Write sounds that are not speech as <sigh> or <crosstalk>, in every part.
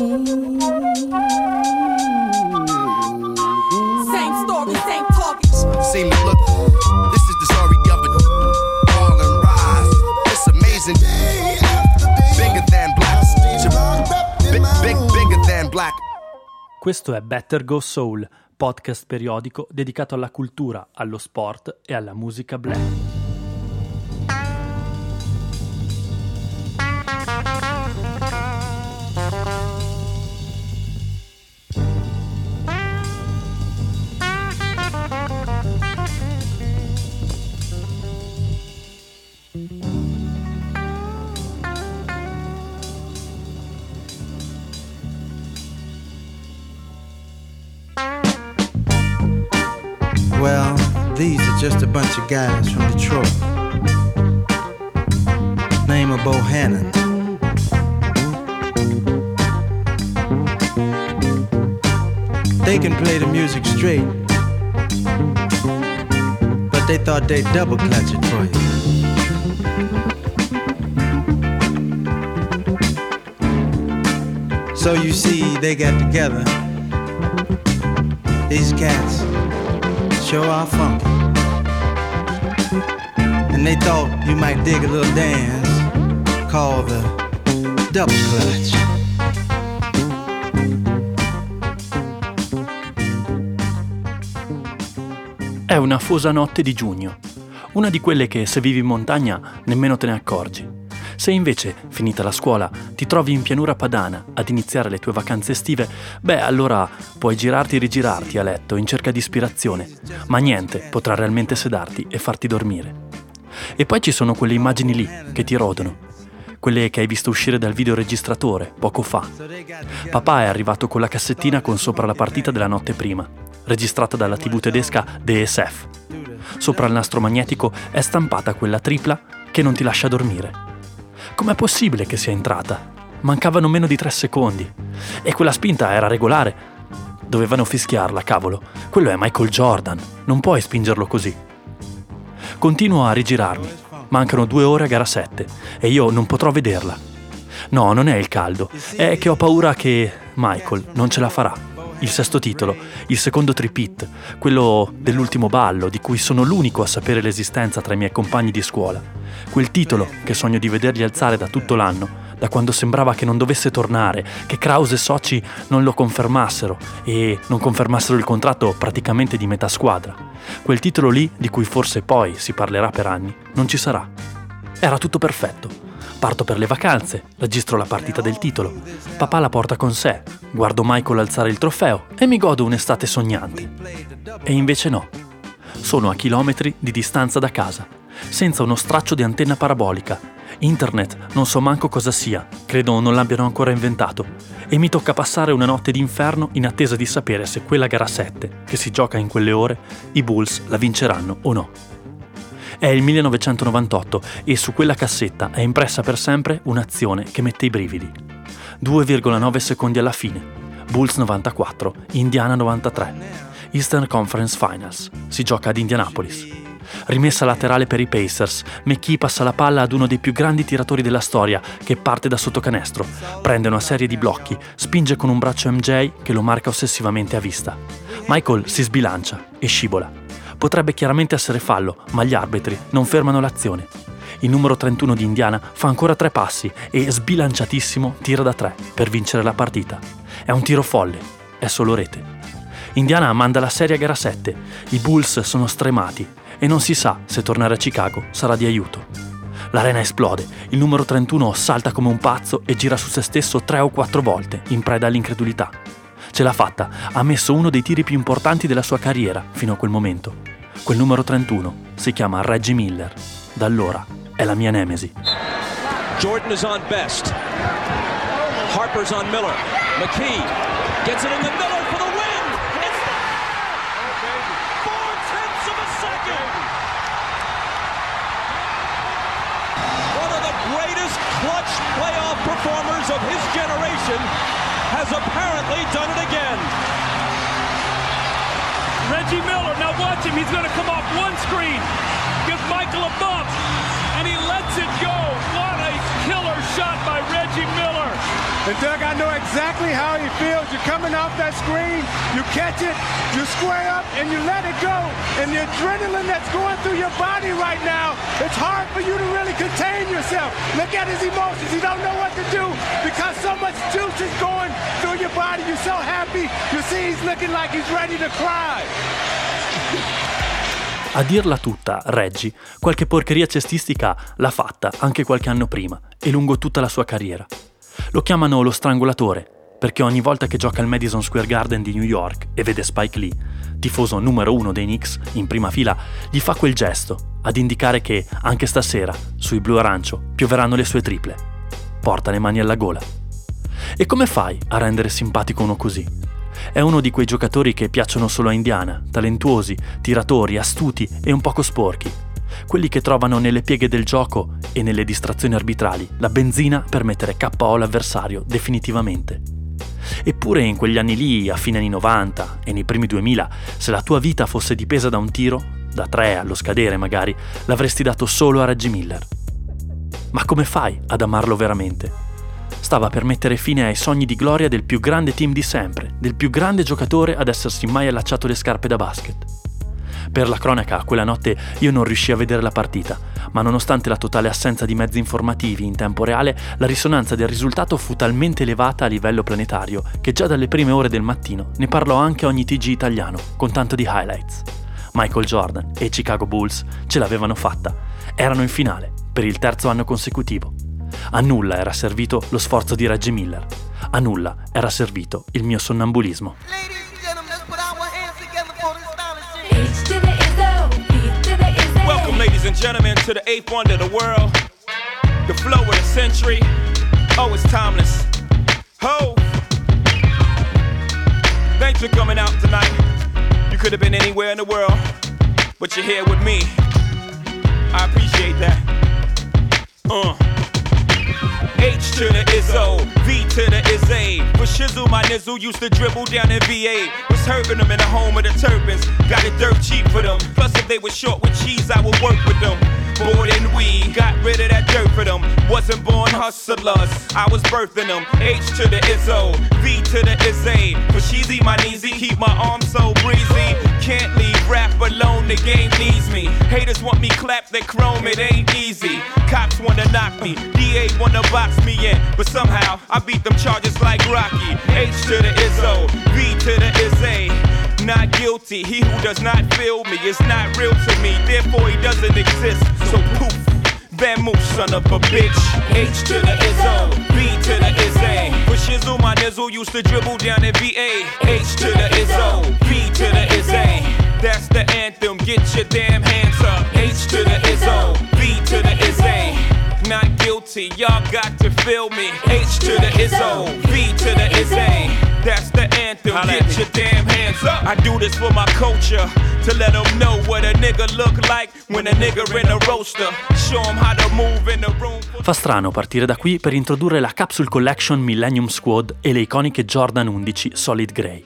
Same story, same talking. Seem to look. This is the story of a fall and rise. It's amazing. Bigger than black. Big, big, bigger than black. Questo è Better Go Soul, podcast periodico dedicato alla cultura, allo sport e alla musica black. Guys from Detroit. Name of Bohannon. They can play the music straight, but they thought they'd double clutch it for you. So you see, they got together. These cats show are funky. And they thought you might dig a little dance called the double clutch. È una fosa notte di giugno, una di quelle che se vivi in montagna nemmeno te ne accorgi. Se invece, finita la scuola, ti trovi in pianura padana ad iniziare le tue vacanze estive, beh allora puoi girarti e rigirarti a letto in cerca di ispirazione, ma niente potrà realmente sedarti e farti dormire. E poi ci sono quelle immagini lì che ti rodono, quelle che hai visto uscire dal videoregistratore poco fa. Papà è arrivato con la cassettina con sopra la partita della notte prima, registrata dalla tv tedesca DSF. Sopra il nastro magnetico è stampata quella tripla che non ti lascia dormire. Com'è possibile che sia entrata? Mancavano meno di tre secondi. E quella spinta era regolare. Dovevano fischiarla, cavolo. Quello è Michael Jordan. Non puoi spingerlo così. Continuo a rigirarmi. Mancano due ore a gara 7 e io non potrò vederla. No, non è il caldo. È che ho paura che Michael non ce la farà. Il sesto titolo, il secondo tripit, quello dell'ultimo ballo, di cui sono l'unico a sapere l'esistenza tra i miei compagni di scuola. Quel titolo che sogno di vedergli alzare da tutto l'anno, da quando sembrava che non dovesse tornare, che Kraus e Soci non lo confermassero e non confermassero il contratto praticamente di metà squadra. Quel titolo lì, di cui forse poi si parlerà per anni, non ci sarà. Era tutto perfetto. Parto per le vacanze, registro la partita del titolo. Papà la porta con sé, guardo Michael alzare il trofeo e mi godo un'estate sognante. E invece no. Sono a chilometri di distanza da casa, senza uno straccio di antenna parabolica. Internet non so manco cosa sia, credo non l'abbiano ancora inventato. E mi tocca passare una notte d'inferno in attesa di sapere se quella gara 7, che si gioca in quelle ore, i Bulls la vinceranno o no. È il 1998 e su quella cassetta è impressa per sempre un'azione che mette i brividi. 2,9 secondi alla fine. Bulls 94, Indiana 93. Eastern Conference Finals. Si gioca ad Indianapolis. Rimessa laterale per i Pacers, McKee passa la palla ad uno dei più grandi tiratori della storia, che parte da sotto canestro, prende una serie di blocchi, spinge con un braccio MJ che lo marca ossessivamente a vista. Michael si sbilancia e scivola. Potrebbe chiaramente essere fallo, ma gli arbitri non fermano l'azione. Il numero 31 di Indiana fa ancora tre passi e, sbilanciatissimo, tira da tre per vincere la partita. È un tiro folle, è solo rete. Indiana manda la serie a gara 7, i Bulls sono stremati e non si sa se tornare a Chicago sarà di aiuto. L'arena esplode, il numero 31 salta come un pazzo e gira su se stesso tre o quattro volte, in preda all'incredulità. Ce l'ha fatta, ha messo uno dei tiri più importanti della sua carriera fino a quel momento. Quel numero 31 si chiama Reggie Miller. Da allora è la mia nemesi. Jordan is on best. Harper's on Miller. McKee gets it in the Miller clutch playoff performers of his generation has apparently done it again. Reggie Miller, now watch him. He's going to come off one screen, gives Michael a bump, And Doug, I know exactly how he feels. You're coming off that screen, you catch it, you square up, and you let it go. And the adrenaline that's going through your body right now, it's hard for you to really contain yourself. Look at his emotions. He don't know what to do because so much juice is going through your body. You're so happy. You see he's looking like he's ready to cry. A dirla tutta, Reggie, qualche porcheria cestistica l'ha fatta anche qualche anno prima e lungo tutta la sua carriera. Lo chiamano lo strangolatore, perché ogni volta che gioca al Madison Square Garden di New York e vede Spike Lee, tifoso numero uno dei Knicks, in prima fila, gli fa quel gesto ad indicare che anche stasera, sui blu arancio, pioveranno le sue triple. Porta le mani alla gola. E come fai a rendere simpatico uno così? È uno di quei giocatori che piacciono solo a Indiana, talentuosi, tiratori, astuti e un poco sporchi. Quelli che trovano nelle pieghe del gioco e nelle distrazioni arbitrali la benzina per mettere KO l'avversario definitivamente. Eppure in quegli anni lì, a fine anni 90 e nei primi 2000, se la tua vita fosse dipesa da un tiro, da tre allo scadere magari, l'avresti dato solo a Reggie Miller. Ma come fai ad amarlo veramente? stava per mettere fine ai sogni di gloria del più grande team di sempre, del più grande giocatore ad essersi mai allacciato le scarpe da basket. Per la cronaca, quella notte io non riuscii a vedere la partita, ma nonostante la totale assenza di mezzi informativi in tempo reale, la risonanza del risultato fu talmente elevata a livello planetario che già dalle prime ore del mattino ne parlò anche ogni TG italiano, con tanto di highlights. Michael Jordan e i Chicago Bulls ce l'avevano fatta. Erano in finale, per il terzo anno consecutivo. A nulla era servito lo sforzo di Reggie Miller. A nulla era servito il mio sonnambulismo. Ladies and gentlemen, to the eighth wonder of the world, the flow of the century. Oh, it's timeless. Ho! Thanks for coming out tonight. You could have been anywhere in the world, but you're here with me. I appreciate that. Uh. H to the Izzo, V to the Izzy. For Shizzle, my nizzle used to dribble down in VA. Was hurting them in the home of the turbans. Got it dirt cheap for them. Plus, if they were short with cheese, I would work with them. More than we got rid of that dirt for them. Wasn't born hustlers, I was birthing them. H to the Izzo, V to the Izzy. For Sheezy, my kneesy, keep my arms so breezy. Can't leave rap alone, the game needs me. Haters want me clap that chrome, it ain't easy. Cops wanna knock me, DA wanna box me in, but somehow I beat them charges like Rocky. H to the Izzo, V to the Izzy. Not guilty, he who does not feel me is not real to me, therefore he doesn't exist. So poof. Van Moose, son of a bitch. H to the Izzo, B to the Izzy. For Shizzle, my nizzle used to dribble down in VA. H to the Izzo, B to the Izzy. That's the anthem, get your damn hands up. H to the Izzo, B to the Izzy. Not guilty, y'all got to feel me. H to the Izzo, B to the Izzy. That's the anthem, get your damn hands up. I do this for my culture, to let them know what a nigga look like when a nigga in a roaster. Show them how to move in the room. Fa strano partire da qui per introdurre la Capsule Collection Millennium Squad e le iconiche Jordan 11 Solid Grey.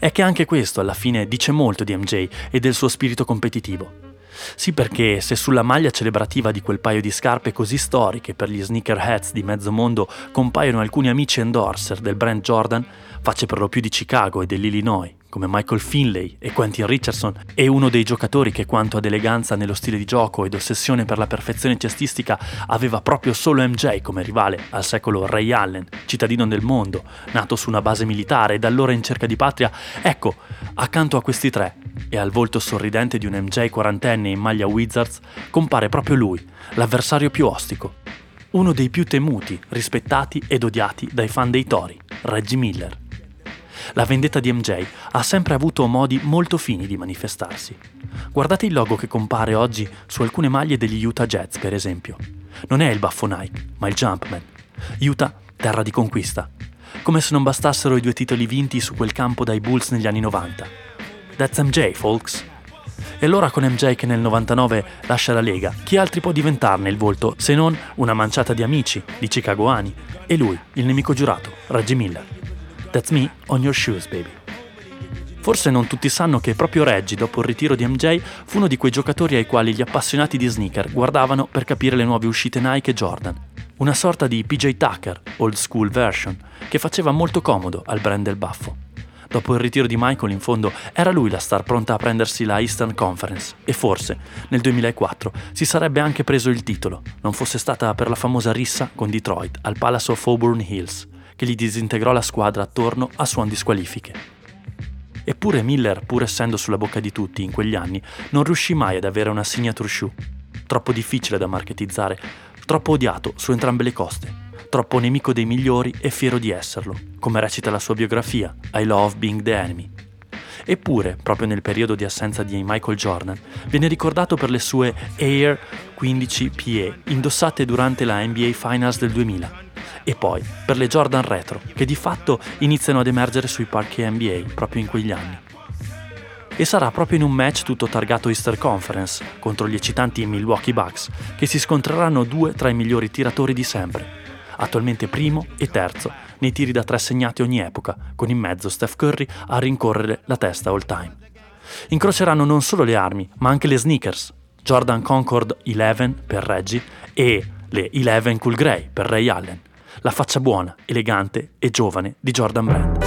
È che anche questo alla fine dice molto di MJ e del suo spirito competitivo. Sì perché se sulla maglia celebrativa di quel paio di scarpe così storiche per gli sneakerheads di mezzo mondo compaiono alcuni amici endorser del brand Jordan, facce per lo più di Chicago e dell'Illinois, come Michael Finlay e Quentin Richardson, e uno dei giocatori che quanto ad eleganza nello stile di gioco ed ossessione per la perfezione cestistica aveva proprio solo MJ come rivale al secolo Ray Allen, cittadino del mondo, nato su una base militare e da allora in cerca di patria, ecco, accanto a questi tre, e al volto sorridente di un MJ quarantenne in maglia Wizards, compare proprio lui, l'avversario più ostico. Uno dei più temuti, rispettati ed odiati dai fan dei Tori, Reggie Miller. La vendetta di MJ ha sempre avuto modi molto fini di manifestarsi. Guardate il logo che compare oggi su alcune maglie degli Utah Jazz, per esempio. Non è il baffo Nike, ma il Jumpman. Utah, terra di conquista. Come se non bastassero i due titoli vinti su quel campo dai Bulls negli anni 90. That's MJ, folks. E allora con MJ che nel 99 lascia la Lega, chi altri può diventarne il volto se non una manciata di amici, di chicagoani, e lui, il nemico giurato, Reggie Miller. That's me on your shoes, baby. Forse non tutti sanno che proprio Reggie, dopo il ritiro di MJ, fu uno di quei giocatori ai quali gli appassionati di sneaker guardavano per capire le nuove uscite Nike e Jordan. Una sorta di PJ Tucker, old school version, che faceva molto comodo al brand del baffo. Dopo il ritiro di Michael, in fondo, era lui la star pronta a prendersi la Eastern Conference e forse, nel 2004, si sarebbe anche preso il titolo, non fosse stata per la famosa rissa con Detroit al Palace of Auburn Hills, che gli disintegrò la squadra attorno a suon di squalifiche. Eppure Miller, pur essendo sulla bocca di tutti in quegli anni, non riuscì mai ad avere una signature shoe. Troppo difficile da marketizzare, troppo odiato su entrambe le coste troppo nemico dei migliori e fiero di esserlo, come recita la sua biografia, I Love Being the Enemy. Eppure, proprio nel periodo di assenza di Michael Jordan, viene ricordato per le sue Air 15 PA indossate durante la NBA Finals del 2000 e poi per le Jordan Retro, che di fatto iniziano ad emergere sui parchi NBA proprio in quegli anni. E sarà proprio in un match tutto targato Easter Conference contro gli eccitanti Milwaukee Bucks che si scontreranno due tra i migliori tiratori di sempre, attualmente primo e terzo nei tiri da tre segnati ogni epoca, con in mezzo Steph Curry a rincorrere la testa all time. Incroceranno non solo le armi, ma anche le sneakers, Jordan Concord 11 per Reggie e le 11 Cool Grey per Ray Allen, la faccia buona, elegante e giovane di Jordan Brand.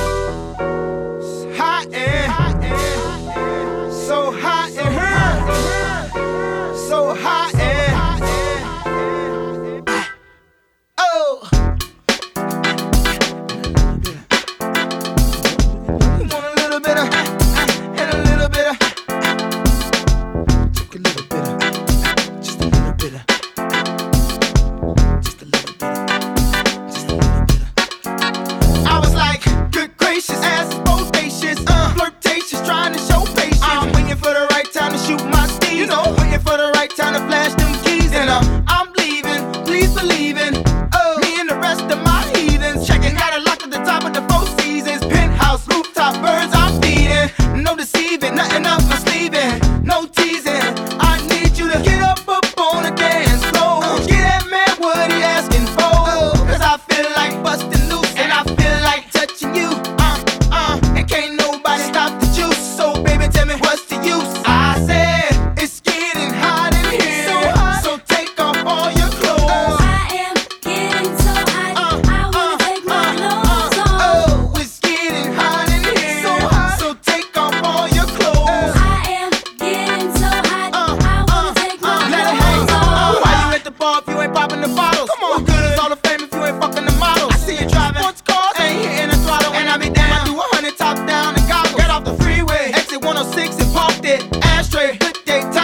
ashtray, good day time.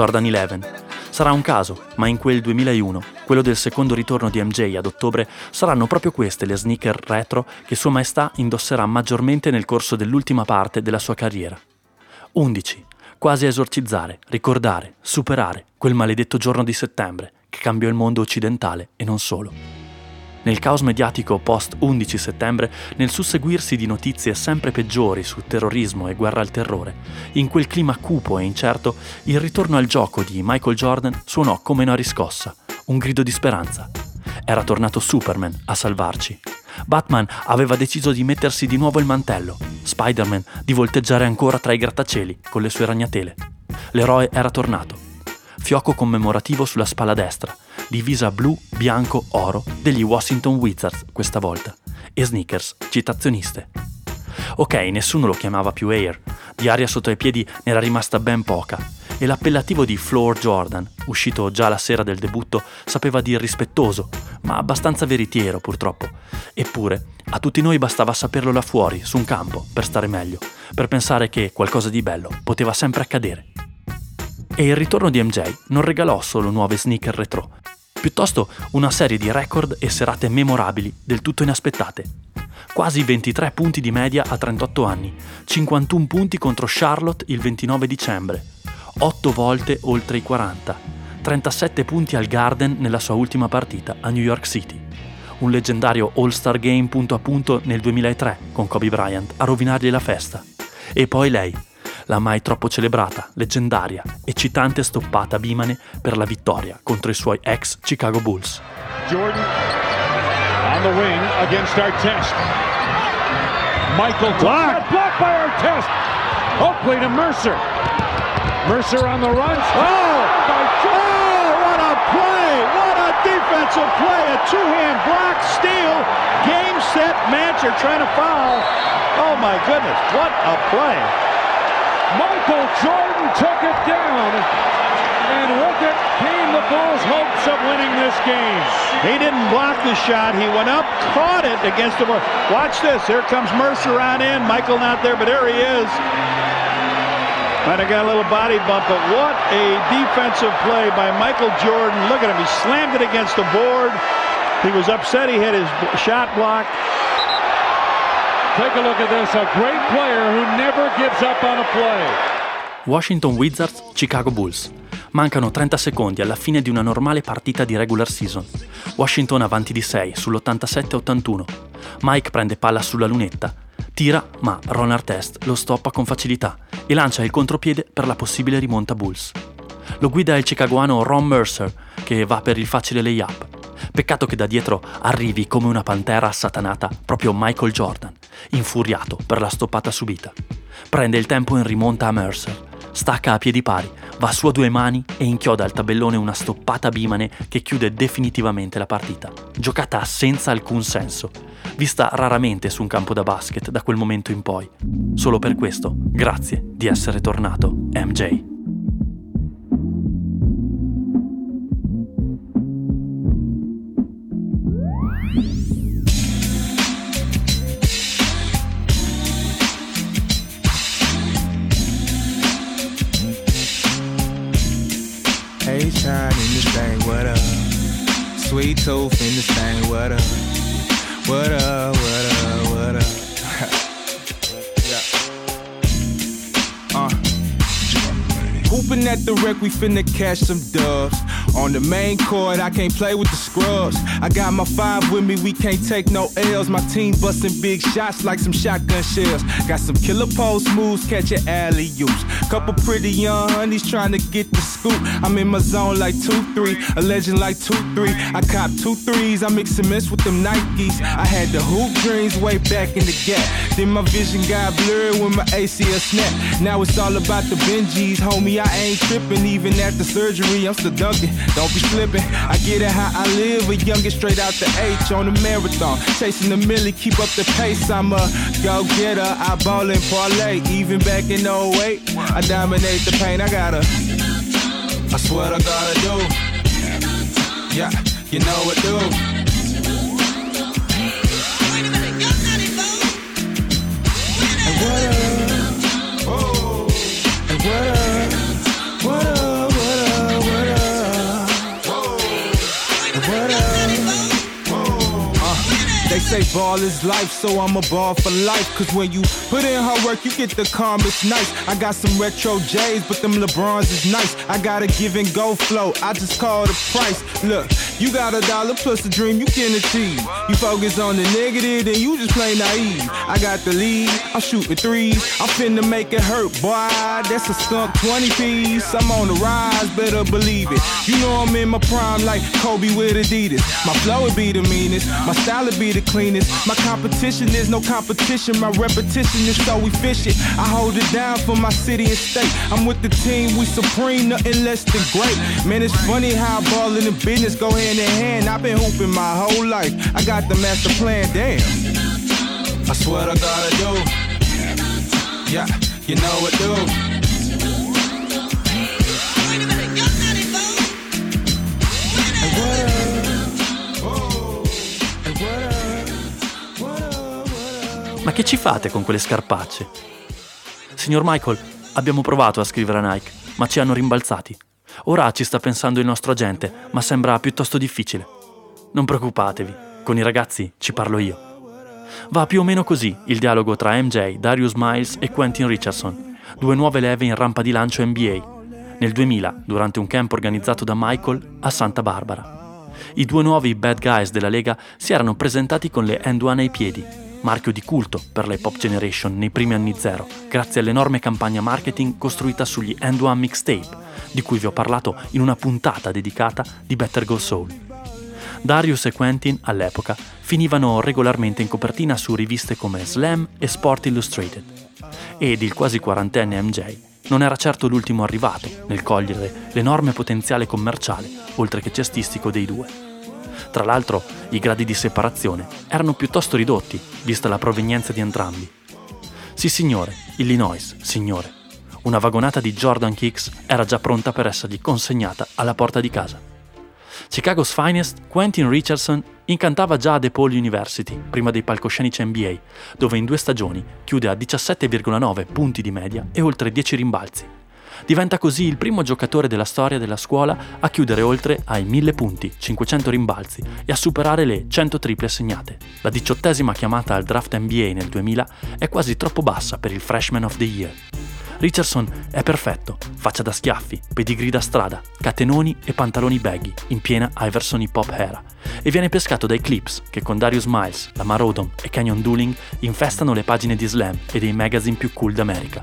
Jordan 11. Sarà un caso, ma in quel 2001, quello del secondo ritorno di MJ ad ottobre, saranno proprio queste le sneaker retro che Sua Maestà indosserà maggiormente nel corso dell'ultima parte della sua carriera. 11. Quasi a esorcizzare, ricordare, superare quel maledetto giorno di settembre che cambiò il mondo occidentale e non solo. Nel caos mediatico post 11 settembre, nel susseguirsi di notizie sempre peggiori su terrorismo e guerra al terrore, in quel clima cupo e incerto, il ritorno al gioco di Michael Jordan suonò come una riscossa, un grido di speranza. Era tornato Superman a salvarci. Batman aveva deciso di mettersi di nuovo il mantello, Spider-Man di volteggiare ancora tra i grattacieli con le sue ragnatele. L'eroe era tornato. Fioco commemorativo sulla spalla destra, divisa blu, bianco, oro degli Washington Wizards questa volta, e sneakers citazioniste. Ok, nessuno lo chiamava più Air, di aria sotto i piedi ne era rimasta ben poca, e l'appellativo di Floor Jordan, uscito già la sera del debutto, sapeva di rispettoso, ma abbastanza veritiero purtroppo. Eppure, a tutti noi bastava saperlo là fuori, su un campo, per stare meglio, per pensare che qualcosa di bello poteva sempre accadere. E il ritorno di MJ non regalò solo nuove sneaker retro, piuttosto una serie di record e serate memorabili del tutto inaspettate. quasi 23 punti di media a 38 anni, 51 punti contro Charlotte il 29 dicembre, 8 volte oltre i 40, 37 punti al Garden nella sua ultima partita a New York City. Un leggendario All-Star Game punto a punto nel 2003 con Kobe Bryant a rovinargli la festa. E poi lei, la mai troppo celebrata, leggendaria, eccitante stoppata Bimane per la vittoria contro i suoi ex Chicago Bulls. Jordan on the wing against Artest. Michael blocked, blocked by Artest. Oakley to Mercer. Mercer on the run. Oh, oh, what a play! What a defensive play! A two-hand block, steal, game, set, match. Trying to foul. Oh my goodness! What a play! Michael Jordan took it down. And with it came the Bulls' hopes of winning this game. He didn't block the shot. He went up, caught it against the wall. Watch this. Here comes Mercer on in. Michael not there, but there he is. Might have got a little body bump, but what a defensive play by Michael Jordan. Look at him. He slammed it against the board. He was upset he had his shot blocked. Take a look at this. A great player who never gives up on a play. Washington Wizards, Chicago Bulls. Mancano 30 secondi alla fine di una normale partita di regular season. Washington avanti di 6 sull'87-81. Mike prende palla sulla lunetta, tira, ma Ron Artest lo stoppa con facilità e lancia il contropiede per la possibile rimonta Bulls. Lo guida il chicagoano Ron Mercer, che va per il facile layup. Peccato che da dietro arrivi come una pantera assatanata proprio Michael Jordan, infuriato per la stoppata subita. Prende il tempo in rimonta a Mercer, stacca a piedi pari, va su a due mani e inchioda al tabellone una stoppata bimane che chiude definitivamente la partita. Giocata senza alcun senso, vista raramente su un campo da basket da quel momento in poi. Solo per questo, grazie di essere tornato, MJ. Hey, shine in this thing, what up? Sweet tooth in this thing, what up? What up, what up, what up? <laughs> yeah. Uh. Hooping at the wreck, we finna catch some dubs. On the main court, I can't play with the scrubs. I got my five with me, we can't take no L's. My team busting big shots like some shotgun shells. Got some killer post moves, catching alley oops. Couple pretty young honeys trying to get the scoop. I'm in my zone like 2 3, a legend like 2 3. I cop two threes, I mix and mess with them Nikes. I had the hoop dreams way back in the gap. Then my vision got blurred when my ACL snapped. Now it's all about the Benjis, homie. I ain't tripping, even after surgery, I'm still dunking. Don't be slipping. I get it how I live, a youngin' straight out the H on the marathon. Chasing the millie, keep up the pace. I'm a go getter, I ball and parlay. Even back in 08, I dominate the paint. I gotta, I swear I gotta do. Yeah, you know what do. Say ball is life, so I'm a ball for life. Cause when you put in hard work, you get the calmest nights. I got some retro J's, but them LeBrons is nice. I got a give and go flow, I just call the price. Look, you got a dollar plus a dream you can achieve. You focus on the negative, then you just play naive. I got the lead, I'm shooting threes. I'm finna make it hurt, boy. That's a skunk 20 piece. I'm on the rise, better believe it. You know I'm in my prime like Kobe with Adidas. My flow would be the meanest, my style would be the cleanest. My competition is no competition, my repetition is so efficient. I hold it down for my city and state. I'm with the team, we supreme, nothing less than great. Man, it's funny how ballin' and business go hand in hand. I've been hooping my whole life. I got the master plan, damn. I swear I gotta do. Yeah, you know what do. Ma che ci fate con quelle scarpacce? Signor Michael, abbiamo provato a scrivere a Nike, ma ci hanno rimbalzati. Ora ci sta pensando il nostro agente, ma sembra piuttosto difficile. Non preoccupatevi, con i ragazzi ci parlo io. Va più o meno così il dialogo tra MJ, Darius Miles e Quentin Richardson, due nuove leve in rampa di lancio NBA, nel 2000 durante un camp organizzato da Michael a Santa Barbara. I due nuovi bad guys della Lega si erano presentati con le End One ai piedi, marchio di culto per la hip hop generation nei primi anni zero, grazie all'enorme campagna marketing costruita sugli End One mixtape, di cui vi ho parlato in una puntata dedicata di Better Go Soul. Darius e Quentin, all'epoca, finivano regolarmente in copertina su riviste come Slam e Sport Illustrated. Ed il quasi quarantenne MJ non era certo l'ultimo arrivato nel cogliere l'enorme potenziale commerciale, oltre che cestistico, dei due. Tra l'altro, i gradi di separazione erano piuttosto ridotti, vista la provenienza di entrambi. Sì, signore, Illinois, signore. Una vagonata di Jordan Kicks era già pronta per essergli consegnata alla porta di casa. Chicago's Finest, Quentin Richardson incantava già a DePaul University, prima dei palcoscenici NBA, dove in due stagioni chiude a 17,9 punti di media e oltre 10 rimbalzi. Diventa così il primo giocatore della storia della scuola a chiudere oltre ai 1000 punti, 500 rimbalzi e a superare le 100 triple segnate. La diciottesima chiamata al draft NBA nel 2000 è quasi troppo bassa per il Freshman of the Year. Richardson è perfetto, faccia da schiaffi, pedigree da strada, catenoni e pantaloni baggy, in piena Iverson hip hop era, e viene pescato dai Clips che con Darius Miles, Lamar Odom e Canyon Dooling infestano le pagine di Slam e dei magazine più cool d'America.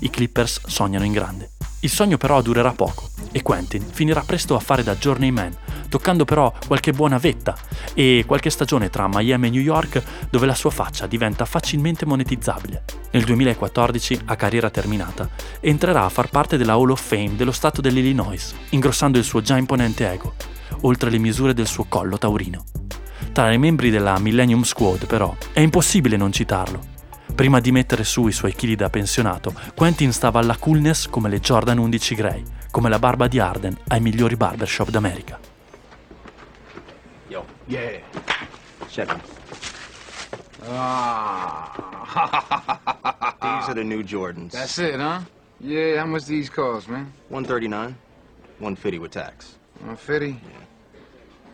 I Clippers sognano in grande. Il sogno però durerà poco e Quentin finirà presto a fare da journeyman, toccando però qualche buona vetta e qualche stagione tra Miami e New York dove la sua faccia diventa facilmente monetizzabile. Nel 2014, a carriera terminata, entrerà a far parte della Hall of Fame dello stato dell'Illinois, ingrossando il suo già imponente ego, oltre le misure del suo collo taurino. Tra i membri della Millennium Squad, però, è impossibile non citarlo. Prima di mettere su i suoi chili da pensionato, Quentin stava alla coolness come le Jordan 11 Grey, come la barba di Arden ai migliori barbershop d'America. Yo. Yeah. Check 'em. These are the new Jordans. That's it, huh? Yeah, how much these cost, man? 139, 150 with tax. 150?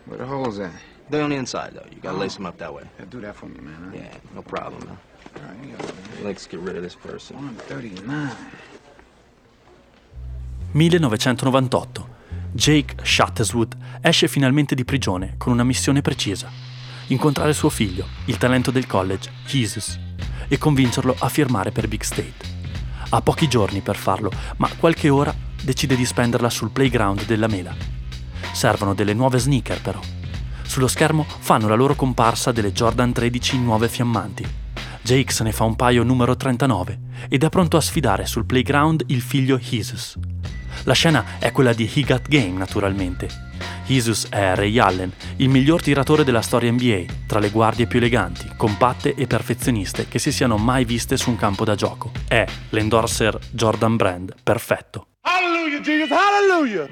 Where the holes at? They're on the inside though. You gotta lace them up that way. Yeah, do that for me, man. Huh? Yeah, no problem. Man. All right, you got it, man. Let's get rid of this person. 139. 1998. Jake Shatteswood esce finalmente di prigione con una missione precisa. Incontrare suo figlio, il talento del college, Jesus, e convincerlo a firmare per Big State. Ha pochi giorni per farlo, ma qualche ora decide di spenderla sul playground della Mela. Servono delle nuove sneaker però. Sullo schermo fanno la loro comparsa delle Jordan 13 nuove fiammanti. Jake se ne fa un paio numero 39 ed è pronto a sfidare sul playground il figlio Jesus. La scena è quella di He Got Game, naturalmente. Jesus è Ray Allen, il miglior tiratore della storia NBA, tra le guardie più eleganti, compatte e perfezioniste che si siano mai viste su un campo da gioco. È l'endorser Jordan Brand perfetto. Hallelujah, Jesus. Hallelujah.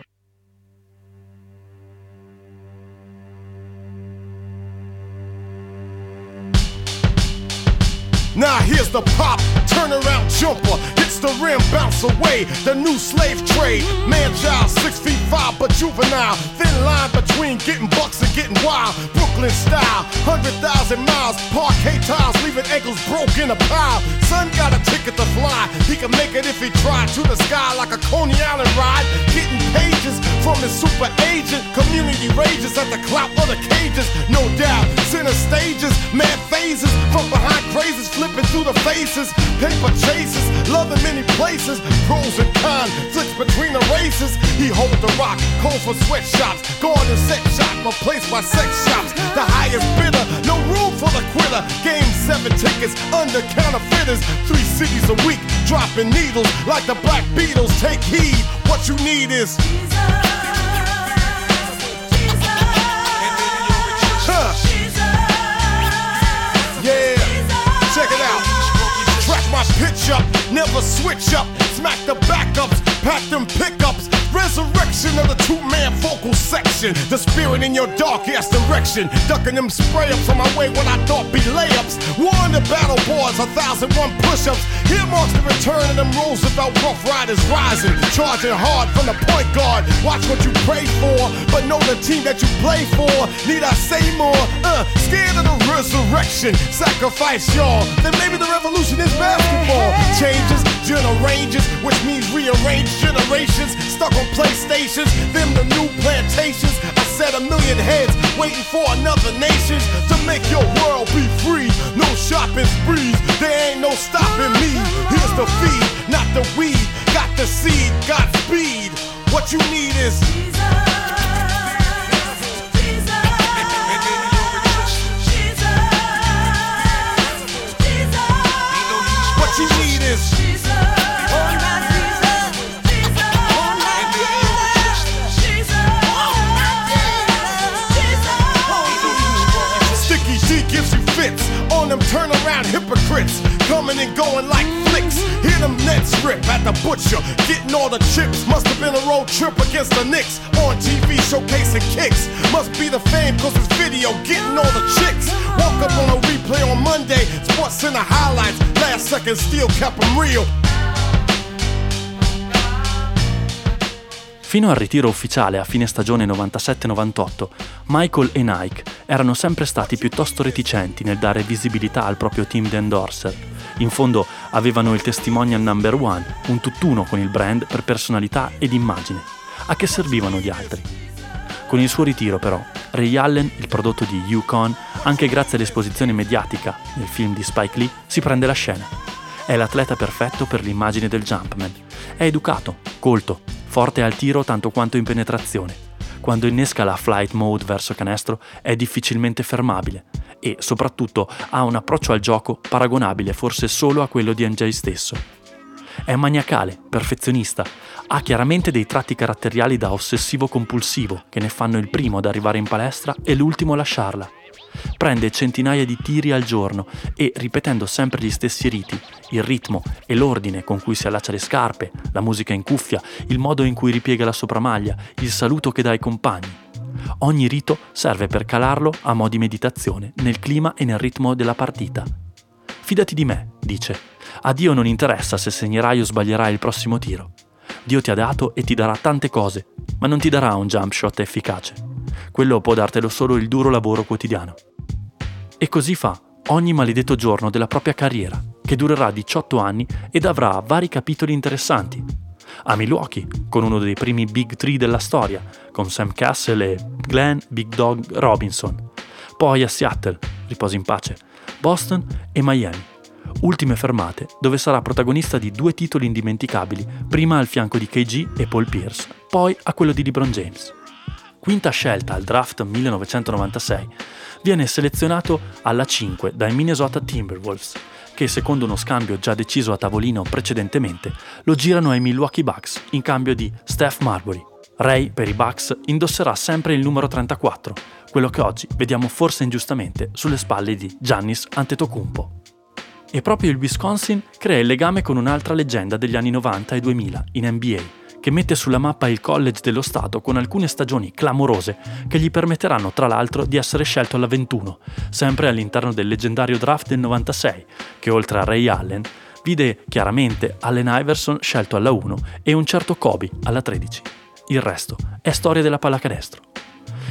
Now here's the pop, turnaround jumper, hits the rim, bounce away. The new slave trade, man child, six feet five, but juvenile. Thin line between getting bucks and getting wild. Brooklyn style, hundred thousand miles, parquet tiles, leaving ankles broke in a pile. Son got a ticket to fly, he can make it if he tried. To the sky like a Coney Island ride, getting pages from his super agent. Community rages at the clout of the cages, no doubt. Center stages, mad phases from behind crazes, flipping through the faces. Paper chases, love in many places. Pros and cons, flicks between the races. He hold the rock, cold for sweatshops. Going to sex shop, replaced by sex shops. The highest bidder, no room for the quitter. Game seven tickets under counterfeiters. Three cities a week, dropping needles like the Black Beatles. Take heed, what you need is. Huh. My up, never switch up. Smack the backups, pack the The spirit in your dark ass direction. Ducking them spray ups on my way, what I thought be layups. One the battle boards, a thousand one push ups. Here marks the return of them Roosevelt Rough Riders rising. Charging hard from the point guard. Watch what you pray for, but know the team that you play for. Need I say more? Uh, scared of the resurrection. Sacrifice y'all. Then maybe the revolution is basketball. Changes, generations, which means rearrange generations. Stuck on PlayStations, them the new plantations. I said a million heads waiting for another nations to make your world be free. No shopping sprees, there ain't no stopping me. Here's the feed, not the weed. Got the seed, got speed. What you need is what you need is Sticky D gives you fits on them turnaround hypocrites. Coming and going like flicks. Hear them nets rip at the butcher. Getting all the chips. Must have been a road trip against the Knicks. On TV showcasing kicks. Must be the fame cause it's video. Getting all the chicks. Woke up on a replay on Monday. Sports Center highlights. Last second still kept them real. Fino al ritiro ufficiale a fine stagione 97-98, Michael e Nike erano sempre stati piuttosto reticenti nel dare visibilità al proprio team di endorser. In fondo avevano il testimonial number one, un tutt'uno con il brand per personalità ed immagine. A che servivano gli altri? Con il suo ritiro però, Ray Allen, il prodotto di Yukon, anche grazie all'esposizione mediatica nel film di Spike Lee, si prende la scena. È l'atleta perfetto per l'immagine del Jumpman. È educato, colto, forte al tiro tanto quanto in penetrazione. Quando innesca la flight mode verso canestro è difficilmente fermabile e soprattutto ha un approccio al gioco paragonabile forse solo a quello di NJ stesso. È maniacale, perfezionista, ha chiaramente dei tratti caratteriali da ossessivo compulsivo che ne fanno il primo ad arrivare in palestra e l'ultimo a lasciarla. Prende centinaia di tiri al giorno e, ripetendo sempre gli stessi riti, il ritmo e l'ordine con cui si allaccia le scarpe, la musica in cuffia, il modo in cui ripiega la sopramaglia, il saluto che dà ai compagni. Ogni rito serve per calarlo a mo' di meditazione nel clima e nel ritmo della partita. Fidati di me, dice. A Dio non interessa se segnerai o sbaglierai il prossimo tiro. Dio ti ha dato e ti darà tante cose, ma non ti darà un jump shot efficace. Quello può dartelo solo il duro lavoro quotidiano. E così fa ogni maledetto giorno della propria carriera, che durerà 18 anni ed avrà vari capitoli interessanti. A Milwaukee, con uno dei primi Big Three della storia, con Sam Castle e Glenn Big Dog Robinson. Poi a Seattle, riposi in pace, Boston e Miami. Ultime fermate dove sarà protagonista di due titoli indimenticabili, prima al fianco di KG e Paul Pierce, poi a quello di LeBron James. Quinta scelta al draft 1996, viene selezionato alla 5 dai Minnesota Timberwolves, che secondo uno scambio già deciso a tavolino precedentemente, lo girano ai Milwaukee Bucks in cambio di Steph Marbury. Ray, per i Bucks, indosserà sempre il numero 34, quello che oggi vediamo forse ingiustamente sulle spalle di Giannis Antetokounmpo. E proprio il Wisconsin crea il legame con un'altra leggenda degli anni 90 e 2000 in NBA, che mette sulla mappa il college dello Stato con alcune stagioni clamorose che gli permetteranno tra l'altro di essere scelto alla 21, sempre all'interno del leggendario draft del 96, che oltre a Ray Allen vide chiaramente Allen Iverson scelto alla 1 e un certo Kobe alla 13. Il resto è storia della pallacanestro.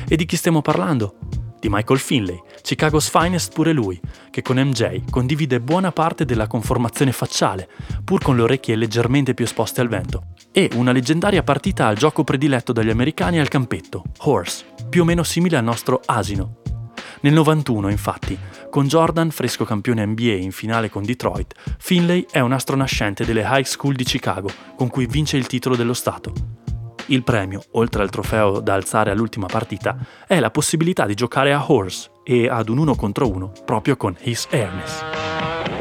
E di chi stiamo parlando? Di Michael Finley, Chicago's finest pure lui, che con MJ condivide buona parte della conformazione facciale, pur con le orecchie leggermente più esposte al vento, e una leggendaria partita al gioco prediletto dagli americani al campetto, Horse, più o meno simile al nostro asino. Nel 91, infatti, con Jordan fresco campione NBA in finale con Detroit, Finley è un astro nascente delle high school di Chicago, con cui vince il titolo dello Stato. Il premio, oltre al trofeo da alzare all'ultima partita, è la possibilità di giocare a Horse e ad un uno contro uno proprio con His Airness.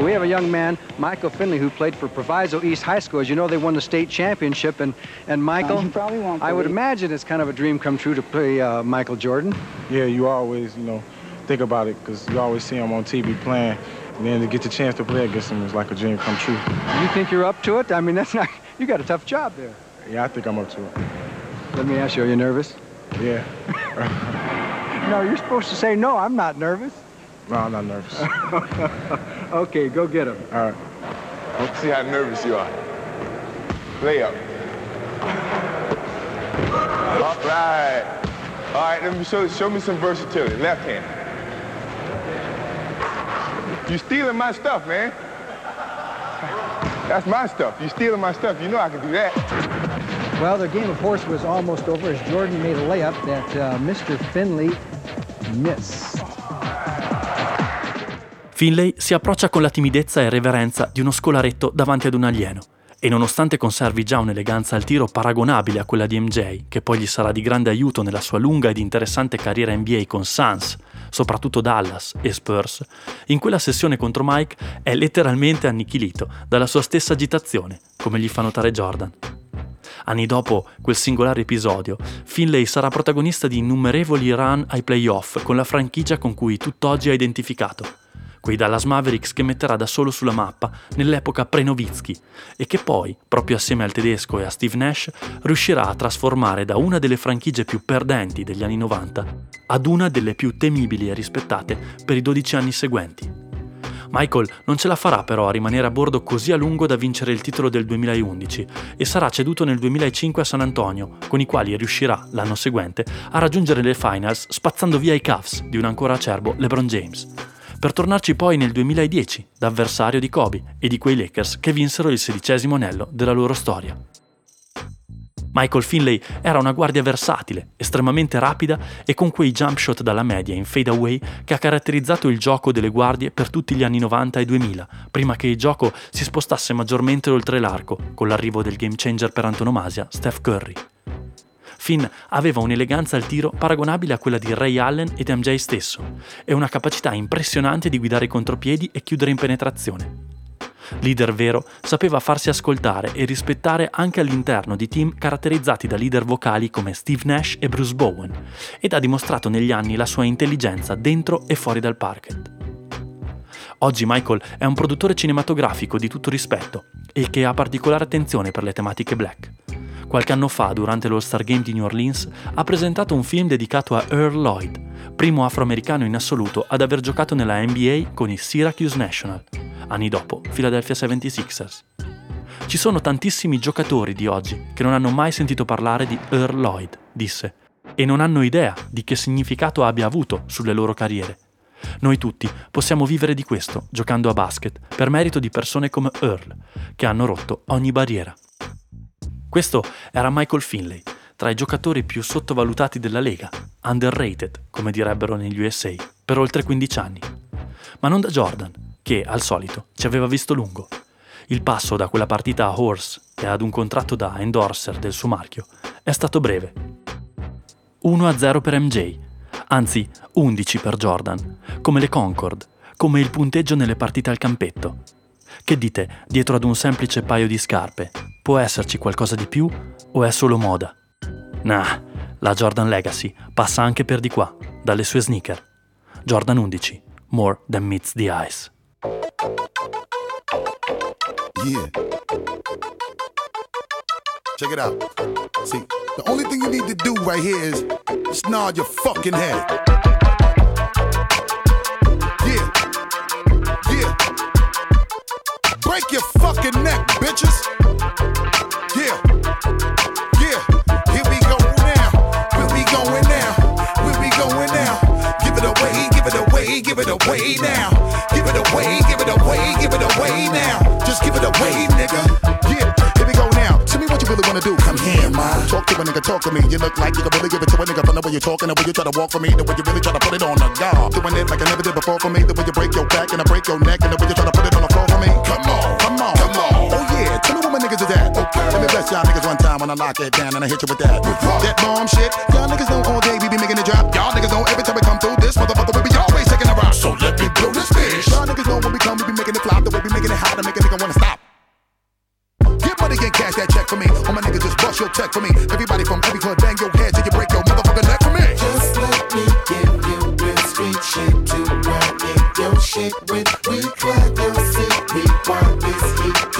We have a young man, Michael Finley, who played for Proviso East High School. As you know, they won the state championship. And, and Michael, you probably won't I would imagine it's kind of a dream come true to play uh, Michael Jordan. Yeah, you always, you know, think about it because you always see him on TV playing. And then to get the chance to play against him is like a dream come true. You think you're up to it? I mean, <laughs> that's not. You got a tough job there. Yeah, I think I'm up to it. Let me ask you, are you nervous? Yeah. <laughs> No, you're supposed to say, no, I'm not nervous. No, I'm not nervous. <laughs> okay, go get him. All right. Let's see how nervous you are. Lay up. All right. All right, let me show, show me some versatility. Left hand. You stealing my stuff, man. That's my stuff. You stealing my stuff. You know I can do that. Well, the game of horse was almost over as Jordan made a layup that uh, Mr. Finley missed. Finlay si approccia con la timidezza e reverenza di uno scolaretto davanti ad un alieno e nonostante conservi già un'eleganza al tiro paragonabile a quella di MJ, che poi gli sarà di grande aiuto nella sua lunga ed interessante carriera NBA con Suns, soprattutto Dallas e Spurs, in quella sessione contro Mike è letteralmente annichilito dalla sua stessa agitazione, come gli fa notare Jordan. Anni dopo quel singolare episodio, Finlay sarà protagonista di innumerevoli run ai playoff con la franchigia con cui tutt'oggi è identificato, quei Dallas Mavericks che metterà da solo sulla mappa nell'epoca pre-Nowitzki e che poi, proprio assieme al tedesco e a Steve Nash, riuscirà a trasformare da una delle franchigie più perdenti degli anni 90 ad una delle più temibili e rispettate per i 12 anni seguenti. Michael non ce la farà però a rimanere a bordo così a lungo da vincere il titolo del 2011 e sarà ceduto nel 2005 a San Antonio, con i quali riuscirà, l'anno seguente, a raggiungere le finals spazzando via i Cavs di un ancora acerbo LeBron James per tornarci poi nel 2010 da avversario di Kobe e di quei Lakers che vinsero il sedicesimo anello della loro storia. Michael Finlay era una guardia versatile, estremamente rapida e con quei jump shot dalla media in fade away che ha caratterizzato il gioco delle guardie per tutti gli anni 90 e 2000, prima che il gioco si spostasse maggiormente oltre l'arco con l'arrivo del game changer per antonomasia Steph Curry. Finn aveva un'eleganza al tiro paragonabile a quella di Ray Allen ed MJ stesso e una capacità impressionante di guidare i contropiedi e chiudere in penetrazione. Leader vero, sapeva farsi ascoltare e rispettare anche all'interno di team caratterizzati da leader vocali come Steve Nash e Bruce Bowen ed ha dimostrato negli anni la sua intelligenza dentro e fuori dal parquet. Oggi Michael è un produttore cinematografico di tutto rispetto e che ha particolare attenzione per le tematiche black. Qualche anno fa, durante l'All-Star Game di New Orleans, ha presentato un film dedicato a Earl Lloyd, primo afroamericano in assoluto ad aver giocato nella NBA con i Syracuse National, anni dopo Philadelphia 76ers. Ci sono tantissimi giocatori di oggi che non hanno mai sentito parlare di Earl Lloyd, disse, e non hanno idea di che significato abbia avuto sulle loro carriere. Noi tutti possiamo vivere di questo giocando a basket per merito di persone come Earl, che hanno rotto ogni barriera. Questo era Michael Finlay, tra i giocatori più sottovalutati della Lega, underrated, come direbbero negli USA, per oltre 15 anni. Ma non da Jordan, che, al solito, ci aveva visto lungo. Il passo da quella partita a Horse e ad un contratto da endorser del suo marchio è stato breve. 1-0 per MJ, anzi 11 per Jordan, come le Concord, come il punteggio nelle partite al campetto. Che dite, dietro ad un semplice paio di scarpe, può esserci qualcosa di più o è solo moda? Nah, la Jordan Legacy passa anche per di qua, dalle sue sneaker. Jordan 11, more than meets the eyes. Yeah. Check it out. See, the only thing you need to do right here is just your fucking head. Break your fucking neck, bitches. Yeah. Yeah. Here we go now. Where we going now? Where we going now? Give it away, give it away, give it away now. Give it away, give it away, give it away now. Just give it away, nigga. Yeah. Here we go now. Tell me what you really wanna do. Come here, ma. Talk to a nigga, talk to me. You look like you can really give it to a nigga from the way you're talking, the way you try to walk for me, the way you really try to put it on the guard. Doing it like I never did before for me, the way you break your back and I break your neck, and the way you try to put it on for me. Come on, come on, come on. Oh yeah, tell me what my niggas is at. Okay. Let me bless y'all niggas one time when I lock it down and I hit you with that. That bomb shit. Y'all niggas know all day we be making it drop. Y'all niggas know every time we come through this motherfucker we be always taking a rock. So let me blow this bitch. Y'all niggas know when we come we be making it flop. The way we making it hot to make a nigga wanna stop. Get money and cash that check for me. All my niggas just bust your check for me. Everybody from every club bang your head till you break your motherfucking neck for me. Just let me give you real street shit to run in your shit when we clap your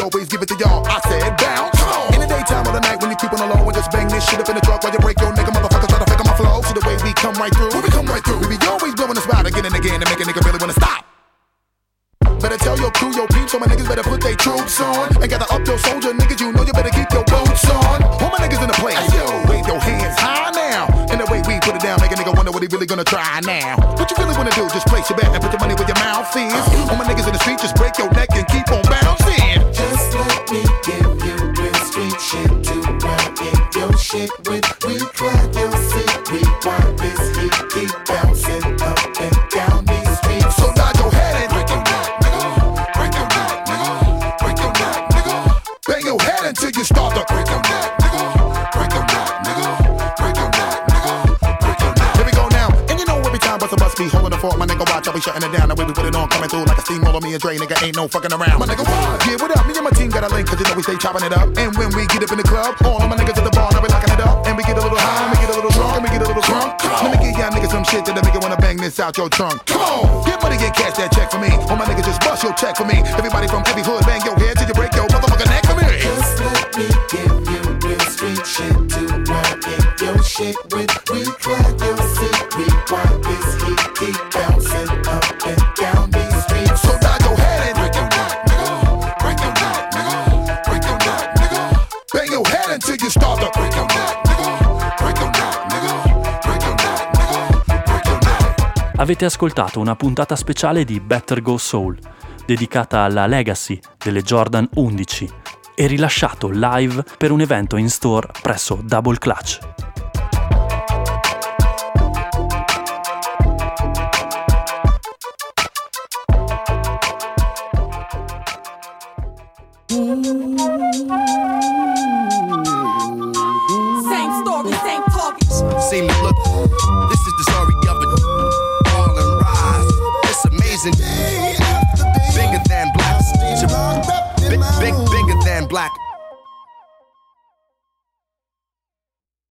always give it to y'all. I said bounce. In the daytime or the night when you creep on the low and just bang this shit up in the truck while you break your nigga motherfuckers try to fake on my flow. See the way we come right through. When we come right through, we be always blowing the spot again and again and make a nigga really wanna stop. Better tell your crew, your peeps, so my niggas better put their troops on. And gather up your soldier niggas, you know you better keep your boots on. All my niggas in the place, yo, wave your hands high now. And the way we put it down, make a nigga wonder what he really gonna try now. What you really wanna do, just place your bet and put your money where your mouth is. All my niggas in the street, just through like a steamroller. Me and Dre, nigga, ain't no fucking around. My nigga, what? Yeah, what up? Me and my team got a link, cause you know we stay chopping it up. And when we get up in the club, all of my niggas at the bar, now we locking it up. And we get a little high, and we get a little drunk, and we get a little drunk. Let me give y'all niggas some shit that'll make you wanna bang this out your trunk. Come on, get money, get cash that check for me. All my niggas just bust your check for me. Everybody from every hood, bang your head till you break your motherfucking neck for me. Just let me give you real street shit to run in your shit with. We clap your seat, we want this heat, keep bouncing Avete ascoltato una puntata speciale di Better Go Soul, dedicata alla legacy delle Jordan 11 e rilasciato live per un evento in store presso Double Clutch. Same story, same target. See me look. This is the story